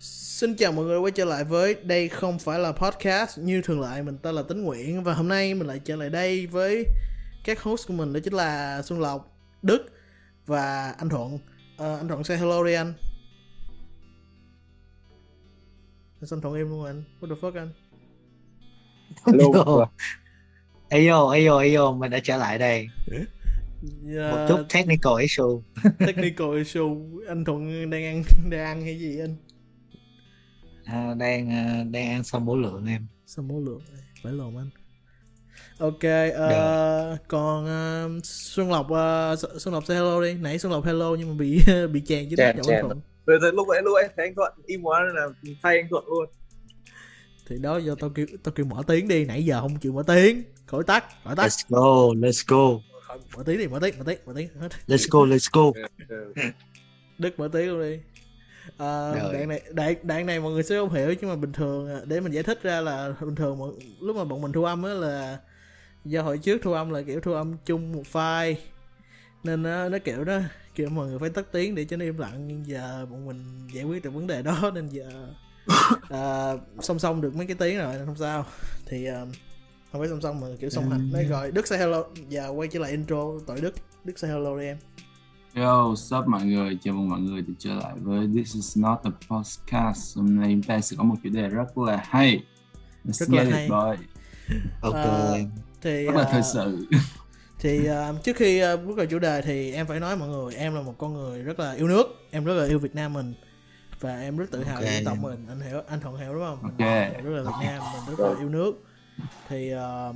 Xin chào mọi người quay trở lại với đây không phải là podcast như thường lệ mình tên là Tính Nguyễn và hôm nay mình lại trở lại đây với các host của mình đó chính là Xuân Lộc, Đức và anh Thuận. Ờ, anh Thuận say hello đi anh. Anh Thuận im luôn anh. What the fuck anh? Hello. Ayo, ayo, ayo, mình đã trở lại đây. Yeah, Một chút technical issue. technical issue. Anh Thuận đang ăn đang ăn hay gì anh? À, đang à, đang ăn xong bổ lượng em. Sao mối lượng? Phải lồn anh. Ok, ờ, còn ờ, Xuân Lộc ờ, X- Xuân Lộc say hello đi. Nãy Xuân Lộc hello nhưng mà bị bị chèn chứ Chèn, chèn. anh Thuận. Rồi, rồi lúc ấy lúc ấy thấy anh Thuận im quá nên là thay anh Thuận luôn Thì đó giờ tao kêu tao kêu mở tiếng đi, nãy giờ không chịu mở tiếng. Khỏi tắt, khỏi tắt. Let's go, let's go, mở tiếng đi, mở tiếng, mở tiếng, mở tiếng. hết. let's go, let's go. Đức mở tiếng luôn đi. Ờ, Rồi. đoạn này đoạn, đoạn này mọi người sẽ không hiểu nhưng mà bình thường ờ, để mình giải thích ra là bình thường mọi, lúc mà bọn mình thu âm á là do hồi trước thu âm là kiểu thu âm chung một file nên nó, nó kiểu đó kiểu mọi người phải tắt tiếng để cho nó im lặng. Nhưng giờ bọn mình giải quyết được vấn đề đó nên giờ à, song song được mấy cái tiếng rồi không sao. Thì ờ, không phải song song mà kiểu song hành. Nói rồi Đức say hello giờ quay trở lại intro tội Đức Đức say hello đi em Yo, what's up mọi người? Chào mừng mọi người đã trở lại với This is not a podcast. Hôm nay chúng ta sẽ có một chủ đề rất là hay. Let's Rất là hay. boy. Ok. Ờ, thì Rất là ờ, thời sự. thì ờ, trước khi ờ, bước vào chủ đề thì em phải nói mọi người em là một con người rất là yêu nước em rất là yêu Việt Nam mình và em rất tự hào Ok. về dân tộc mình anh hiểu anh thuận hiểu đúng không mình Ok. rất là Việt Nam mình rất là yêu nước thì ờ,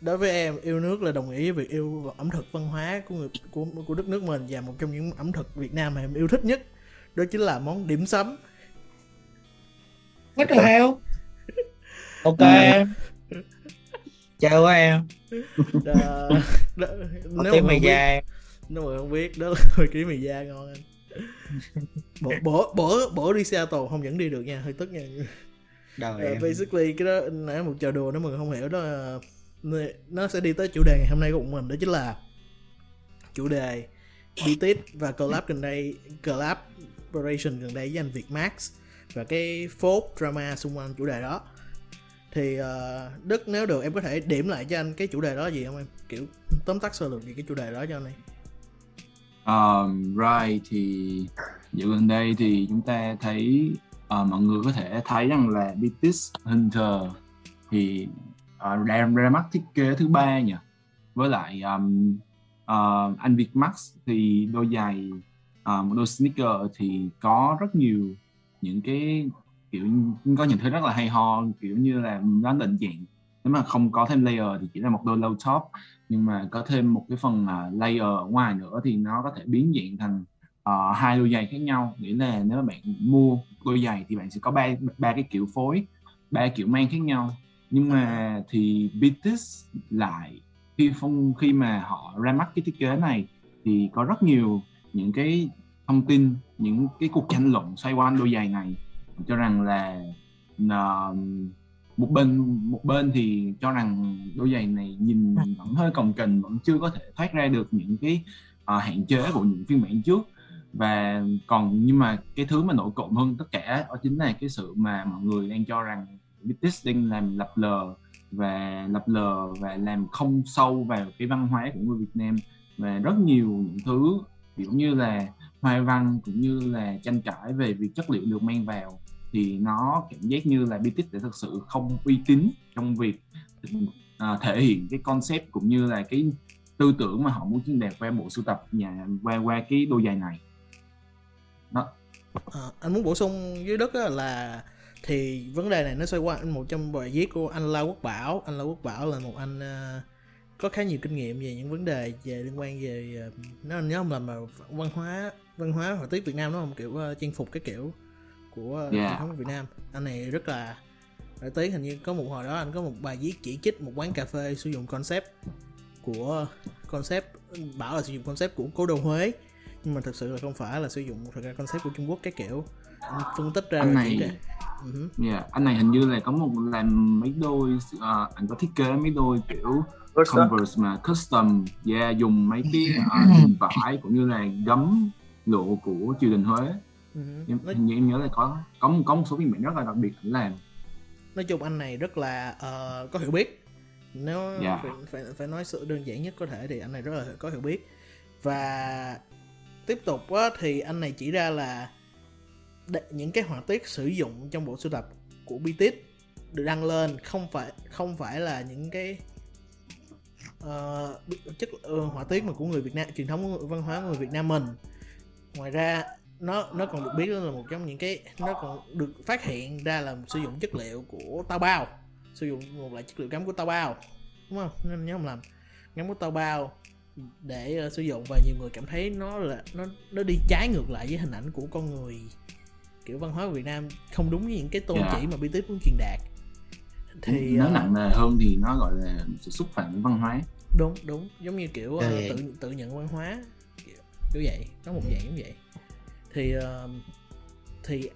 đối với em yêu nước là đồng ý với việc yêu ẩm thực văn hóa của người của của đất nước mình và một trong những ẩm thực Việt Nam mà em yêu thích nhất đó chính là món điểm sắm What the hell? Ok em. Chào quá em. Đó, đó, nếu mà không biết- da. nếu mà không biết đó là hồi ký mì da ngon anh bữa bữa bữa bữa đi Seattle không dẫn đi được nha hơi tức nha Đời Ờ, em. basically cái đó nãy một trò đùa nếu người không hiểu đó là nó sẽ đi tới chủ đề ngày hôm nay của bọn mình đó chính là chủ đề BTS và collab gần đây collaboration gần đây với anh Việt Max và cái phốt drama xung quanh chủ đề đó. Thì uh, Đức nếu được em có thể điểm lại cho anh cái chủ đề đó gì không em? Kiểu tóm tắt sơ lược về cái chủ đề đó cho anh này Um, right, thì dạo gần đây thì chúng ta thấy uh, mọi người có thể thấy rằng là BTS Hunter thì uh, ra, ra mắt thiết kế thứ ba nhỉ? Với lại um, uh, anh Việt Max thì đôi giày ờ, một đôi sneaker thì có rất nhiều những cái kiểu có những thứ rất là hay ho kiểu như là nó định dạng nếu mà không có thêm layer thì chỉ là một đôi low top nhưng mà có thêm một cái phần uh, layer ở ngoài nữa thì nó có thể biến dạng thành uh, hai đôi giày khác nhau. Nghĩa là nếu mà bạn mua đôi giày thì bạn sẽ có ba ba cái kiểu phối ba kiểu mang khác nhau nhưng mà thì BTS lại khi phong khi mà họ ra mắt cái thiết kế này thì có rất nhiều những cái thông tin những cái cuộc tranh luận xoay quanh đôi giày này. Cho rằng là là một bên một bên thì cho rằng đôi giày này nhìn vẫn hơi cồng kềnh vẫn chưa có thể thoát ra được những cái ờ, hạn chế của những phiên bản trước. Và còn nhưng mà cái thứ mà nổi cộng hơn tất cả đó chính là cái sự mà mọi người đang cho rằng BTS đang làm lập lờ và lập lờ và làm không sâu vào cái văn hóa của người Việt Nam. Và rất nhiều những thứ kiểu như là hoa văn cũng như là tranh cãi về việc chất liệu được mang vào thì nó cảm giác như là BTS để thực sự không uy tín trong việc uh, thể hiện cái concept cũng như là cái tư tưởng mà họ muốn truyền đạt qua bộ sưu tập nhà qua qua cái đôi giày này. Ờ, anh muốn bổ sung với Đức là thì vấn đề này nó xoay quanh một trong bài viết của anh La Quốc Bảo. Anh La Quốc Bảo là một anh ờ, có khá nhiều kinh nghiệm về những vấn đề về liên quan về nếu anh nhớ không lầm là văn hóa văn hóa họa tiết Việt Nam đúng không? Kiểu ờ, trang phục cái kiểu của Yeah. truyền thống Việt Nam. Anh này rất là nổi tiếng hình như có một hồi đó anh có một bài viết chỉ trích một quán cà phê sử dụng concept của concept bảo là sử dụng concept của cố đô Huế nhưng mà thực sự là không phải là sử dụng thực ra concept của Trung Quốc cái kiểu anh phân tích ra Anh này- ra hứ. yeah. anh này hình như là có một làm mấy đôi à, anh có thiết kế mấy đôi kiểu First up. Converse mà custom yeah, dùng mấy cái uh, vải cũng như là gấm lụa của triều đình Huế Ừ. em, Nói, hình như em nhớ là có có một, có một số phiên bản rất là đặc biệt ảnh làm nói chung anh này rất là ờ, có hiểu biết nếu Dạ. phải, phải phải nói sự đơn giản nhất có thể thì anh này rất là có hiểu biết và tiếp tục á, thì anh này chỉ ra là những cái họa tiết sử dụng trong bộ sưu tập của BTS được đăng lên không phải không phải là những cái uh, chất uh, họa tiết mà của người Việt Nam truyền thống của người- văn hóa của người Việt Nam mình. Ngoài ra nó nó còn được biết là một trong những cái nó còn được phát hiện ra là sử dụng chất liệu của tao bao sử dụng một loại chất liệu gắm của tao bao đúng không? Nên nhớ không làm gắm của tao bao để ờ, sử dụng và nhiều người cảm thấy nó là nó nó đi trái ngược lại với hình ảnh của con người kiểu văn hóa của Việt Nam không đúng với những cái tôn Dạ. chỉ mà BTS muốn truyền đạt. Thì nó ờ, nặng nề hơn thì nó gọi là sự xúc phạm văn hóa. Đúng đúng. Giống như kiểu Ừ. tự tự nhận văn hóa kiểu, vậy nó một dạng giống vậy. Thì ờ, thì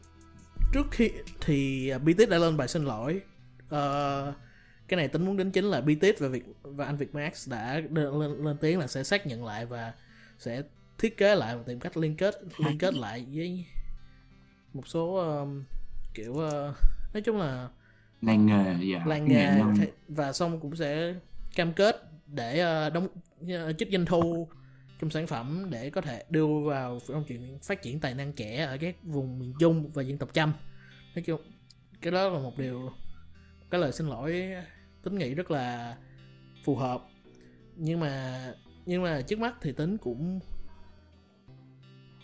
trước khi thì ờ, BTS đã lên bài xin lỗi. Ờ, cái này tính muốn đến chính là BTS và Việt và anh Việt Max đã lên lên tiếng là sẽ xác nhận lại và sẽ thiết kế lại và tìm cách liên kết liên kết lại với một số ờ, kiểu ờ, nói chung là làng nghề dạ. Làng nghề và xong cũng sẽ cam kết để ờ, đóng ờ, trích doanh thu trong sản phẩm để có thể đưa vào trong chuyện phát triển tài năng trẻ ở các vùng miền Trung và dân tộc Chăm. Nói chung cái đó là một điều cái lời xin lỗi tính nghĩ rất là phù hợp. Nhưng mà nhưng mà trước mắt thì tính cũng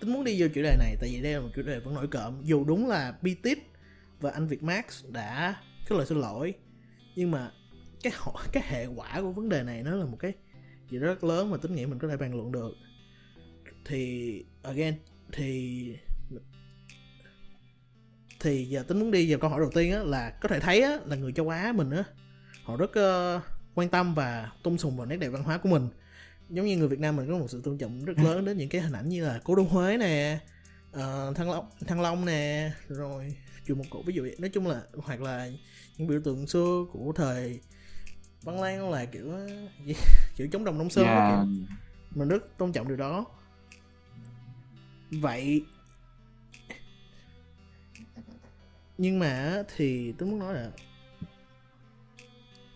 tính muốn đi vô chủ đề này, tại vì đây là một chủ đề vẫn nổi cộm. Dù đúng là BTIP và anh Việt Max đã có lời xin lỗi, nhưng mà cái họ, cái hệ quả của vấn đề này nó là một cái gì rất lớn mà tính nghĩ mình có thể bàn luận được. Thì, again, thì thì giờ tính muốn đi vào câu hỏi đầu tiên á, là có thể thấy á, là người châu Á mình á họ rất ờ, quan tâm và tôn sùng vào nét đẹp văn hóa của mình. Giống như người Việt Nam mình có một sự tôn trọng rất lớn đến những cái hình ảnh như là cố đô Huế nè ờ, thăng long thăng long nè rồi chùa một cổ. Ví dụ vậy. Nói chung là hoặc là những biểu tượng xưa của thời văn lang là kiểu ờ, kiểu chống đồng nông sơn á Dạ, mình rất tôn trọng điều đó. Vậy nhưng mà thì tôi muốn nói là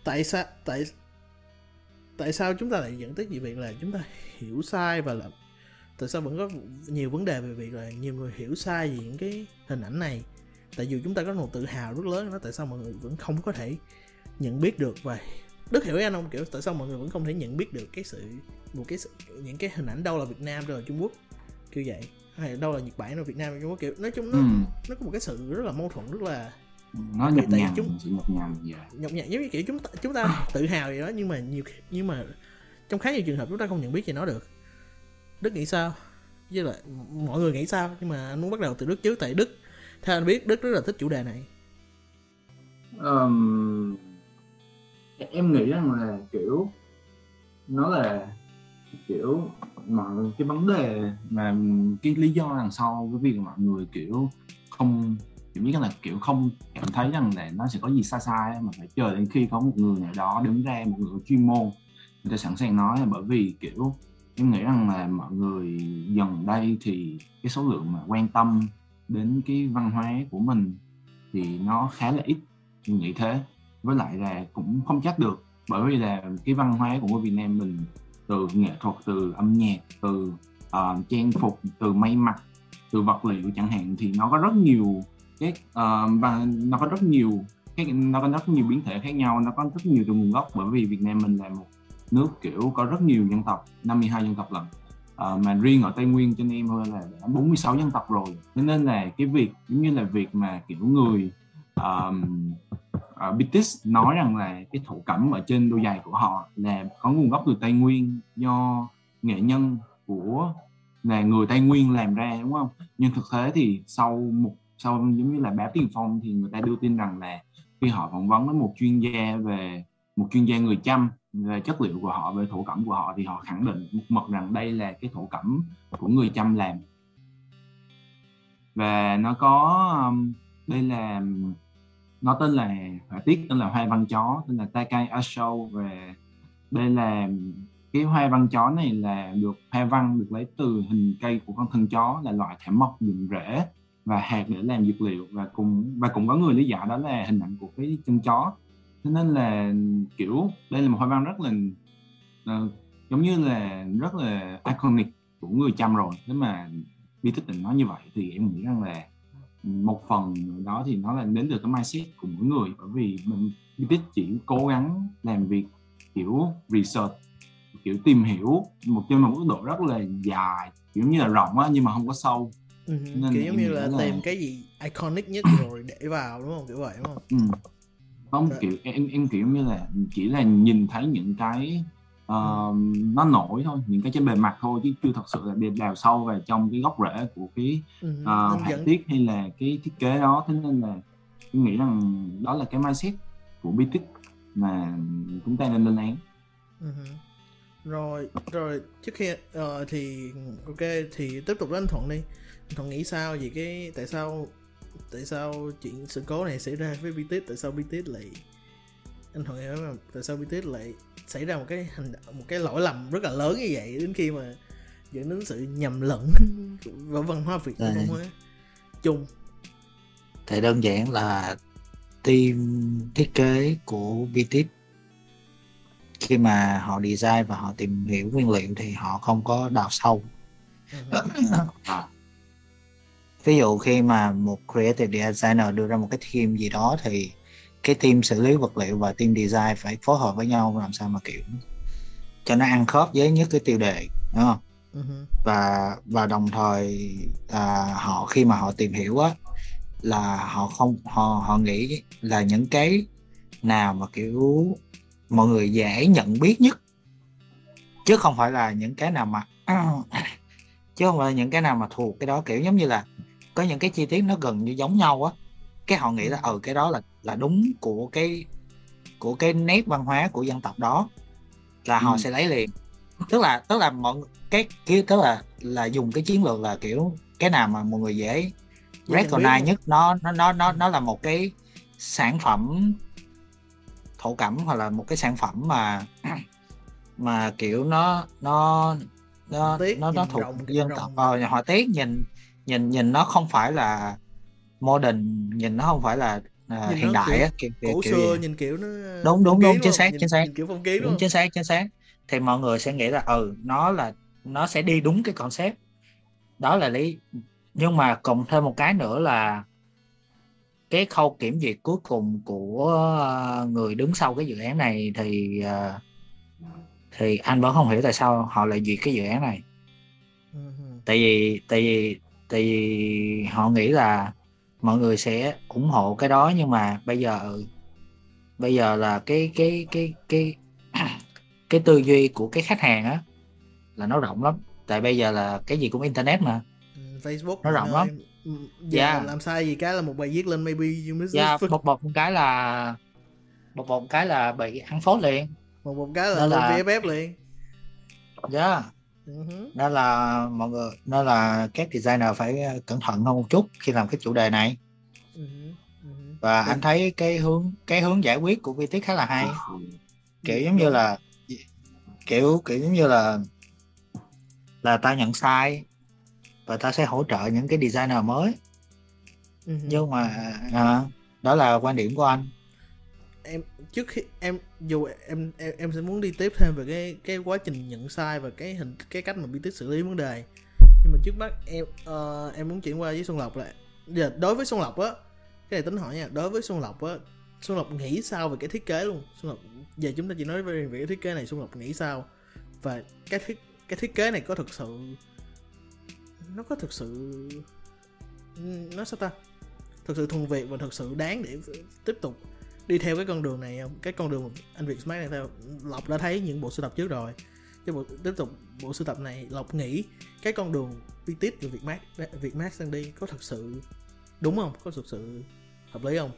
tại sao tại tại sao chúng ta lại dẫn tới việc là chúng ta hiểu sai và là tại sao vẫn có nhiều vấn đề về việc là nhiều người hiểu sai về những cái hình ảnh này? Tại dù chúng ta có một tự hào rất lớn nó tại sao mọi người vẫn không có thể nhận biết được? Và đức hiểu anh không kiểu tại sao mọi người vẫn không thể nhận biết được cái sự một cái sự, những cái hình ảnh đâu là Việt Nam đâu là Trung Quốc? Kiểu vậy. Hay đâu là Nhật Bản đâu là Việt Nam Trung Quốc? Kiểu nói chung nó ừ. nó có một cái sự rất là mâu thuẫn rất là nó nhập nhằn chúng- sự nhập nhằn dạ nhọc nhằn giống như kiểu chúng ta chúng ta tự hào gì đó nhưng mà nhiều nhưng mà trong khá nhiều trường hợp chúng ta không nhận biết về nó được. Đức nghĩ sao? Với lại mọi người nghĩ sao? Nhưng mà anh muốn bắt đầu từ Đức trước tại Đức theo anh biết Đức rất là thích chủ đề này. Ờm, em nghĩ rằng là kiểu nó là kiểu mọi cái vấn đề mà cái lý do đằng sau cái việc mọi người kiểu không kiểu như là kiểu không cảm thấy rằng là nó sẽ có gì sai sai mà phải chờ đến khi có một người nào đó đứng ra một người có chuyên môn người ta sẵn sàng nói. Là bởi vì kiểu em nghĩ rằng là mọi người dần đây thì cái số lượng mà quan tâm đến cái văn hóa của mình thì nó khá là ít mình nghĩ thế. Với lại là cũng không chắc được bởi vì là cái văn hóa của Việt Nam mình từ nghệ thuật từ âm nhạc từ uh, trang phục từ may mặc từ vật liệu chẳng hạn thì nó có rất nhiều cái uh, và nó có rất nhiều cái nó có rất nhiều biến thể khác nhau nó có rất nhiều từ nguồn gốc bởi vì Việt Nam mình là một nước kiểu có rất nhiều dân tộc 52 dân tộc lận Ờ, mà riêng ở Tây Nguyên cho em thôi là đã 46 dân tộc rồi Thế nên là cái việc giống như là việc mà kiểu người um, uh, ờ, Bitis nói rằng là cái thổ cẩm ở trên đôi giày của họ là có nguồn gốc từ Tây Nguyên do nghệ nhân của là người Tây Nguyên làm ra đúng không? Nhưng thực tế thì sau một sau giống như là báo Tiền Phong thì người ta đưa tin rằng là khi họ phỏng vấn với một chuyên gia về, một chuyên gia người Chăm về chất liệu của họ, về thổ cẩm của họ, thì họ khẳng định một mật rằng đây là cái thổ cẩm của người Chăm làm. Và nó có um, đây là um, nó tên là họa tiết, tên là hoa văn chó, tên là Takai Asho và đây là um, cái hoa văn chó này là được hoa văn được lấy từ hình cây của con thân chó là loại thảm mộc dùng rễ và hạt để làm dược liệu và cùng và cũng có người lý giải đó là hình ảnh của cái chân chó. Thế nên là kiểu đây là một hoa văn rất là uh, giống như là rất là iconic của người chăm rồi. Nếu mà bi tích định nói như vậy thì em nghĩ rằng là một phần đó thì nó là đến từ cái mindset của mỗi người. Bởi vì mình bi tích chỉ cố gắng làm việc kiểu research kiểu tìm hiểu một trên một mức độ rất là dài kiểu như là rộng á nhưng mà không có sâu ừ, Nên kiểu giống như là là- tìm cái gì iconic nhất rồi để vào đúng không? Kiểu vậy đúng không? Ừ. không Dạ. kiểu em em kiểu như là chỉ là nhìn thấy những cái ờ, nó nổi thôi những cái trên bề mặt thôi chứ chưa thật sự là để đào sâu vào trong cái gốc rễ của cái ừ, uh, họa tiết hay là cái thiết kế đó. Thế nên là em nghĩ rằng đó là cái mindset của BTIC mà chúng ta nên lên án. Ừ rồi rồi trước khi ờ, thì ok thì tiếp tục với anh thuận đi thuận nghĩ sao về cái tại sao tại sao chuyện sự cố này xảy ra với BTS tại sao BTS lại anh hiểu mà tại sao BTS lại xảy ra một cái hành một cái lỗi lầm rất là lớn như vậy đến khi mà dẫn đến sự nhầm lẫn vào văn hóa Việt Đấy. văn hóa chung thì đơn giản là team thiết kế của BTS khi mà họ design và họ tìm hiểu nguyên liệu thì họ không có đào sâu Ừ. ví dụ khi mà một creative designer đưa ra một cái team gì đó thì cái team xử lý vật liệu và team design phải phối hợp với nhau làm sao mà kiểu cho nó ăn khớp với nhất cái tiêu đề đúng không hử. và và đồng thời à, họ khi mà họ tìm hiểu á là họ không họ họ nghĩ là những cái nào mà kiểu mọi người dễ nhận biết nhất chứ không phải là những cái nào mà chứ không phải là những cái nào mà thuộc cái đó kiểu giống như là có những cái chi tiết nó gần như giống nhau á. Cái họ nghĩ là ừ. cái đó là là đúng của cái của cái nét văn hóa của dân tộc đó. Là họ Ừ. sẽ lấy liền. Tức là tức là mọi cái kiểu tức là là dùng cái chiến lược là kiểu cái nào mà mọi người dễ recognize nhất nó nó nó nó nó là một cái sản phẩm thổ cẩm hoặc là một cái sản phẩm mà mà kiểu nó nó nó tiết, nó nó thuộc rộng, dân rộng. tộc ờ, họa tiết nhìn nhìn nhìn nó không phải là modern nhìn nó không phải là à, Nhìn hiện đại á kiểu, kiểu, cổ kiểu xưa vậy. nhìn kiểu nó Đúng, đúng, đúng, chính xác, Nhìn- chính xác. nhìn kiểu phong kiến đúng luôn chính xác chính xác thì mọi người sẽ nghĩ là ừ nó là nó sẽ đi đúng cái concept đó là lý nhưng mà cộng thêm một cái nữa là cái khâu kiểm duyệt cuối cùng của ờ, người đứng sau cái dự án này thì ờ, thì anh vẫn không hiểu tại sao họ lại duyệt cái dự án này Ừ hử. tại vì tại vì tại vì họ nghĩ là mọi người sẽ ủng hộ cái đó nhưng mà bây giờ bây giờ là cái cái cái cái cái tư duy của cái khách hàng á là nó rộng lắm. Tại bây giờ là cái gì cũng internet mà. Ừ, Facebook Nó rộng lắm. Giờ Yeah. làm sai gì cái là một bài viết lên maybe you miss dạ bột bột một cái là bột một cái là bị ăn phốt liền. Một một cái là Nên lên là- VFF liền. Dạ Ừ hử. nên là mọi người nên là các designer phải ờ, cẩn thận hơn một chút khi làm cái chủ đề này. Ừ. Ừ và anh thấy cái hướng cái hướng giải quyết của VTech khá là hay. Kiểu giống như là kiểu kiểu giống như là là ta nhận sai và ta sẽ hỗ trợ những cái designer mới. Ừ nhưng mà à, đó là quan điểm của anh. Em trước khi em dù em em em sẽ muốn đi tiếp thêm về cái cái quá trình nhận sai và cái hình cái cách mà BTS xử lý vấn đề. Nhưng mà trước mắt em uh, em muốn chuyển qua với Xuân Lộc lại. Giờ đối với Xuân Lộc á cái này tính hỏi nha đối với Xuân Lộc á Xuân Lộc nghĩ sao về cái thiết kế luôn? Xuân Lộc giờ chúng ta chỉ nói về, về cái thiết kế này Xuân Lộc nghĩ sao? Và cái thiết cái thiết kế này có thực sự nó có thực sự nó sao ta? Thực sự thuần Việt và thực sự đáng để tiếp tục đi theo cái con đường này không cái con đường anh Việt Smart này theo Lộc đã thấy những bộ sưu tập trước rồi. Cái bộ tiếp tục bộ sưu tập này Lộc nghĩ cái con đường BTS và Việt Max Việt Max đang đi có thật sự đúng không? Có thực sự hợp lý không?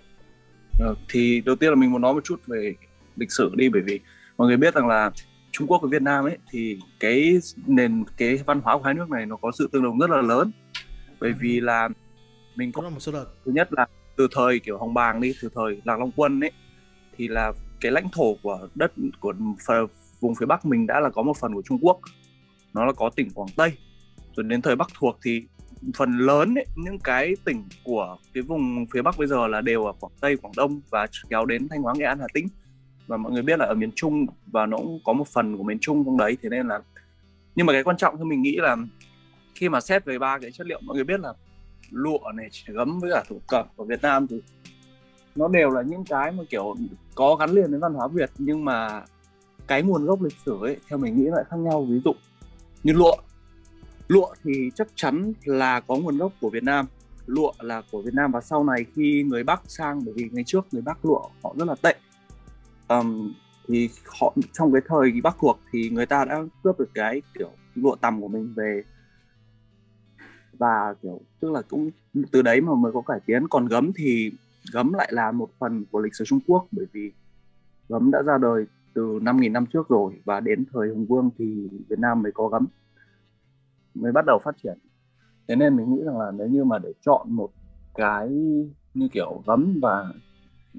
Ờ, thì đầu tiên là mình muốn nói một chút về lịch sử đi bởi vì mọi người biết rằng là Trung Quốc và Việt Nam ấy thì cái nền cái văn hóa của hai nước này nó có sự tương đồng rất là lớn. Bởi vì là mình có có là một số đợt. Thứ nhất là từ thời kiểu Hồng Bàng đi từ thời Lạc Long Quân ấy thì là cái lãnh thổ của đất của phần, vùng phía Bắc mình đã là có một phần của Trung Quốc. Nó là có tỉnh Quảng Tây. Rồi đến thời Bắc thuộc thì phần lớn ấy, những cái tỉnh của cái vùng phía bắc bây giờ là đều ở quảng tây quảng đông và kéo đến thanh hóa nghệ an hà tĩnh. Và mọi người biết là ở miền trung và nó cũng có một phần của miền trung trong đấy thế nên là nhưng mà cái quan trọng thì mình nghĩ là khi mà xét về ba cái chất liệu mọi người biết là lụa này gấm với cả thổ cẩm của Việt Nam thì nó đều là những cái mà kiểu có gắn liền với văn hóa Việt nhưng mà cái nguồn gốc lịch sử ấy theo mình nghĩ lại khác nhau. Ví dụ như lụa. Lụa thì chắc chắn là có nguồn gốc của Việt Nam. Lụa là của Việt Nam và sau này khi người Bắc sang bởi vì ngày trước người Bắc lụa họ rất là tệ. Um, thì họ trong cái thời Bắc thuộc thì người ta đã cướp được cái kiểu lụa tằm của mình về và, kiểu, tức là cũng từ đấy mà mới có cải tiến. Còn gấm thì, gấm lại là một phần của lịch sử Trung Quốc, bởi vì gấm đã ra đời từ 5.000 năm trước rồi và đến thời Hùng Vương thì Việt Nam mới có gấm, mới bắt đầu phát triển. Thế nên mình nghĩ rằng là nếu như mà để chọn một cái như kiểu gấm và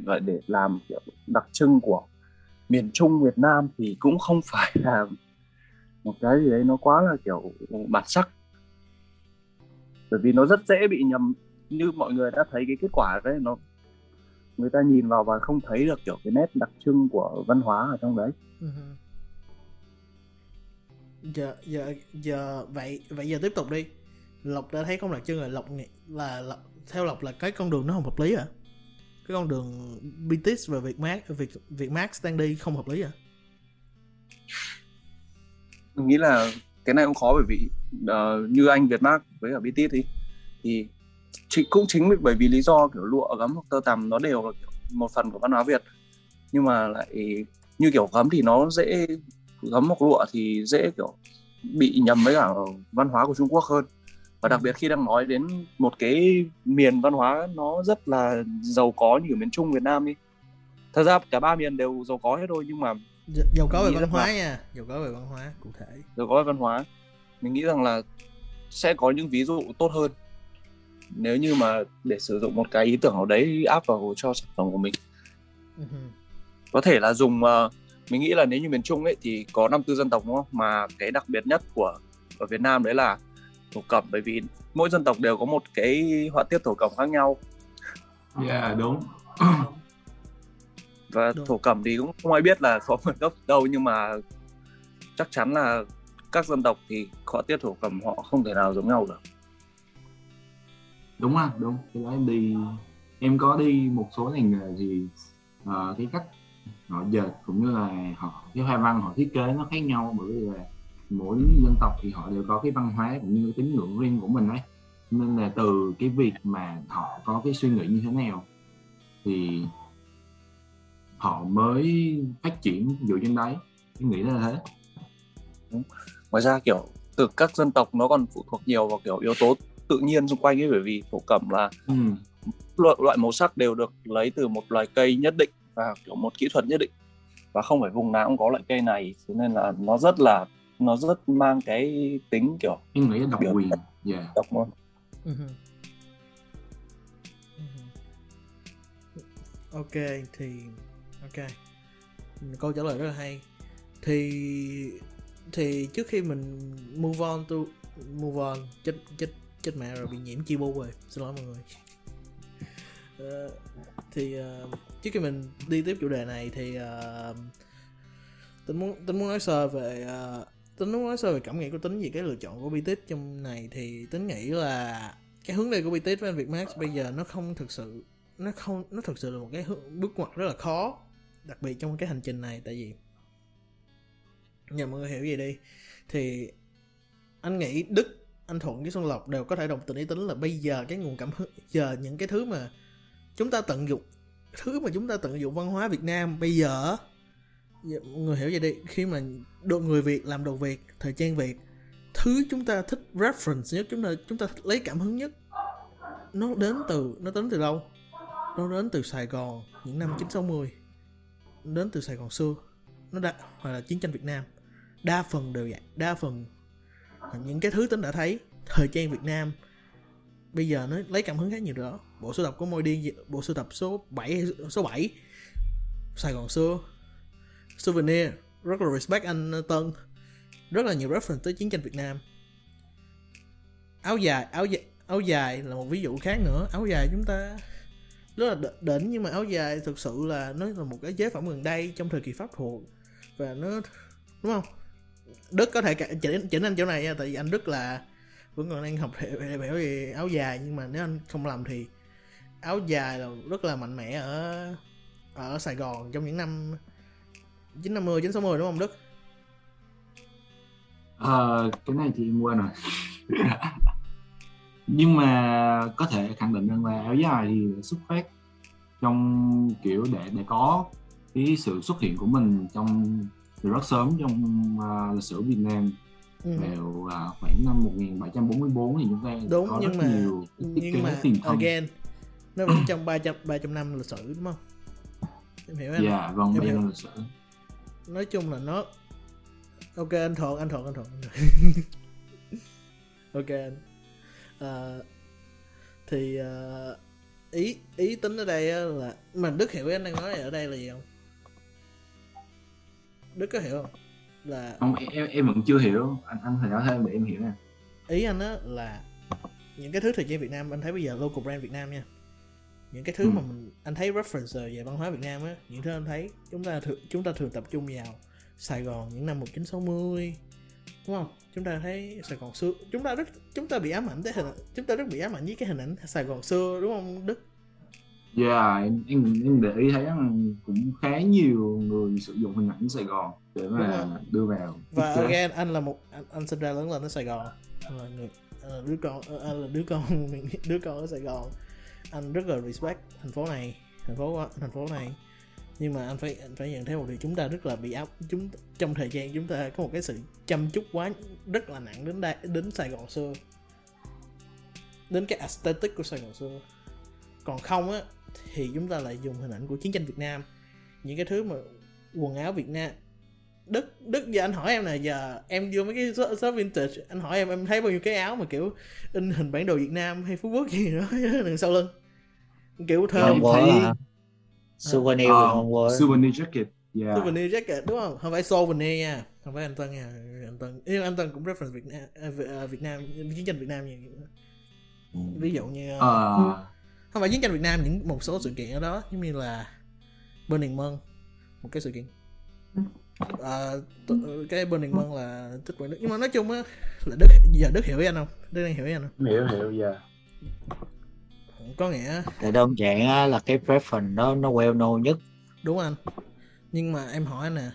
gọi để làm, kiểu, đặc trưng của miền Trung Việt Nam thì cũng không phải là một cái gì đấy nó quá là, kiểu, bản sắc bởi vì nó rất dễ bị nhầm như mọi người đã thấy cái kết quả đấy nó người ta nhìn vào và không thấy được kiểu cái nét đặc trưng của văn hóa ở trong đấy. Ừ giờ giờ giờ vậy vậy giờ tiếp tục đi. Lộc đã thấy không đặc trưng rồi lộc là lộc, theo lộc là cái con đường nó không hợp lý à? Cái con đường BTS và Việt Max Việt Việt Max đang đi không hợp lý à? Mình nghĩ là cái này cũng khó bởi vì uh, như anh Việt Mark với cả BTS thì thì chính, cũng chính bởi vì lý do kiểu lụa gấm hoặc tơ tằm nó đều là kiểu một phần của văn hóa Việt. Nhưng mà lại như kiểu gấm thì nó dễ gấm hoặc lụa thì dễ kiểu bị nhầm với cả văn hóa của Trung Quốc hơn. Và đặc biệt khi đang nói đến một cái miền văn hóa nó rất là giàu có như ở miền Trung Việt Nam đi. Thật ra cả ba miền đều giàu có hết thôi nhưng mà giàu có về văn hóa nha giàu có về văn hóa cụ thể. Giàu có về văn hóa mình nghĩ rằng là sẽ có những ví dụ tốt hơn. Nếu như mà để sử dụng một cái ý tưởng nào đấy áp vào cho sản phẩm của mình. Uh-huh. có thể là dùng uh, mình nghĩ là nếu như miền Trung ấy thì có năm tư dân tộc đúng không? Mà cái đặc biệt nhất của ở Việt Nam đấy là thổ cẩm. Bởi vì mỗi dân tộc đều có một cái họa tiết thổ cẩm khác nhau. Yeah đúng. Và đúng. thổ cẩm thì cũng không ai biết là có nguồn gốc đâu nhưng mà chắc chắn là các dân tộc thì họa tiết thổ cẩm họ không thể nào giống nhau được. Đúng không? Đúng. Đó em đi em có đi một số ngành nghề gì uh, cái cách họ dệt cũng như là họ cái hoa văn họ thiết kế nó khác nhau bởi vì là mỗi dân tộc thì họ đều có cái văn hóa cũng như tín ngưỡng riêng của mình ấy. Nên là từ cái việc mà họ có cái suy nghĩ như thế nào thì họ mới phát triển dựa trên đấy. Em nghĩ là thế. Đúng. Ngoài ra kiểu từ các dân tộc nó còn phụ thuộc nhiều vào kiểu yếu tố tự nhiên xung quanh ấy bởi vì thổ cẩm là ừ. loại, loại màu sắc đều được lấy từ một loài cây nhất định và kiểu một kỹ thuật nhất định và không phải vùng nào cũng có loại cây này cho nên là nó rất là nó rất mang cái tính kiểu em nghĩ độc quyền yeah. độc luôn uh-huh. ok thì ok câu trả lời rất là hay thì thì trước khi mình move on to move on chết chết chết mẹ rồi bị nhiễm chi bu rồi. Xin lỗi mọi người. Uh, thì uh, trước khi mình đi tiếp chủ đề này thì ờ, uh, tính muốn tính muốn nói sơ về uh, tính muốn nói sơ về cảm nghĩ của tính về cái lựa chọn của BTS trong này. Thì tính nghĩ là cái hướng đi của BTS với anh Việt Max bây giờ nó không thực sự nó không nó thực sự là một cái bước ngoặt rất là khó đặc biệt trong cái hành trình này. Tại vì nhờ mọi người hiểu gì đi? Thì anh nghĩ đức, anh thuận với xuân lộc đều có thể đồng tình ý tính là bây giờ cái nguồn cảm hứng, giờ những cái thứ mà chúng ta tận dụng, thứ mà chúng ta tận dụng văn hóa việt nam bây giờ mọi người hiểu vậy đi? Khi mà đồ người việt làm đồ việt, thời trang việt, thứ chúng ta thích reference nhất, chúng ta chúng ta lấy cảm hứng nhất, nó đến từ, nó đến từ đâu? Nó đến từ sài gòn, những năm 960 đến từ sài gòn xưa, nó đã, hoặc là chiến tranh việt nam đa phần đều vậy, đa phần. Những cái thứ tính đã thấy, thời trang việt nam, bây giờ nó lấy cảm hứng khá nhiều đó. Bộ sưu tập của môi điên bộ sưu tập số 7 số 7 sài gòn xưa souvenir, rất là respect anh ờ, tân. Rất là nhiều reference tới chiến tranh việt nam. Áo dài áo dài áo dài là một ví dụ khác nữa. Áo dài chúng ta rất là đỉnh, nhưng mà áo dài thực sự là nó là một cái chế phẩm gần đây trong thời kỳ pháp thuộc và nó, đúng không? Đức có thể chỉnh chỉnh anh chỗ này nha tại vì anh đức là vẫn còn đang học hiểu hiểu về áo dài nhưng mà nếu anh không làm thì áo dài là rất là mạnh mẽ ở ở Sài Gòn trong những năm 950 960 đúng không Đức? Ờ, cái này thì em quên rồi nhưng mà có thể khẳng định rằng là áo dài thì xuất phát trong kiểu để để có cái sự xuất hiện của mình trong từ rất sớm trong uh, lịch sử Việt Nam Ừ. vào uh, khoảng năm 1744 thì chúng ta Đúng, có nhưng rất mà- nhiều thiết Nhưng kế mà tiền thân again nó vẫn trong 300 300 năm lịch sử đúng không? Em hiểu anh? dạ vâng Em hiểu. lịch sử Nói chung là nó Ok anh thuận anh thuận anh thuận. ok anh. Ờ, thì ờ, ý ý tính ở đây là mà Đức hiểu anh đang nói ở đây là gì không? Đức có hiểu không? Là không em em vẫn chưa hiểu. Anh anh phải nói thêm để em hiểu nè. Ý anh á là những cái thứ thời trang Việt Nam anh thấy bây giờ local brand Việt Nam nha. Những cái thứ Ừ. mà mình anh thấy reference về văn hóa Việt Nam á những thứ anh thấy chúng ta thường chúng ta thường tập trung vào Sài Gòn những năm 1960 đúng không? Chúng ta thấy Sài Gòn xưa chúng ta rất chúng ta bị ám ảnh tới hình chúng ta rất bị ám ảnh với cái hình ảnh Sài Gòn xưa đúng không Đức dạ em, em em để ý thấy rằng cũng khá nhiều người sử dụng hình ảnh Sài Gòn để mà đưa vào. Và kế. again anh là một anh, anh sinh ra lớn lên ở Sài Gòn. Anh là người anh là đứa con anh là đứa con đứa con ở Sài Gòn. Anh rất là respect thành phố này thành phố thành phố này. Nhưng mà anh phải anh phải nhận thấy một điều chúng ta rất là bị áp chúng trong thời gian chúng ta có một cái sự chăm chút quá rất là nặng đến đây đến Sài Gòn xưa. Đến cái aesthetic của Sài Gòn xưa. Còn không á thì chúng ta lại dùng hình ảnh của chiến tranh Việt Nam. Những cái thứ mà quần áo Việt Nam. Đức Đức giờ anh hỏi em này giờ em vô mấy cái shop, shop vintage anh hỏi em em thấy bao nhiêu cái áo mà kiểu in hình bản đồ Việt Nam hay Phú Quốc gì đó đằng sau lưng. Kiểu Hôm qua thấy- hả? Souvenir qua. souvenir jacket dạ souvenir jacket đúng không? Không phải souvenir nha không phải anh Tân nha anh Tân nhưng anh Tân cũng reference Việt Nam à, Việt, à, Việt Nam chiến tranh Việt Nam như Ừ. ví dụ như Ờ, không phải chiến tranh Việt Nam những một số sự kiện ở đó giống như là Burning Man một cái sự kiện. À, t- cái Burning Man là tích quản đức nhưng mà nói chung á là Đức giờ Đức hiểu ý anh không? Đức đang hiểu ý anh không? Hiểu hiểu dạ có nghĩa Tại đơn giản á, là cái preference đó nó well known nhất. đúng anh. Nhưng mà em hỏi anh nè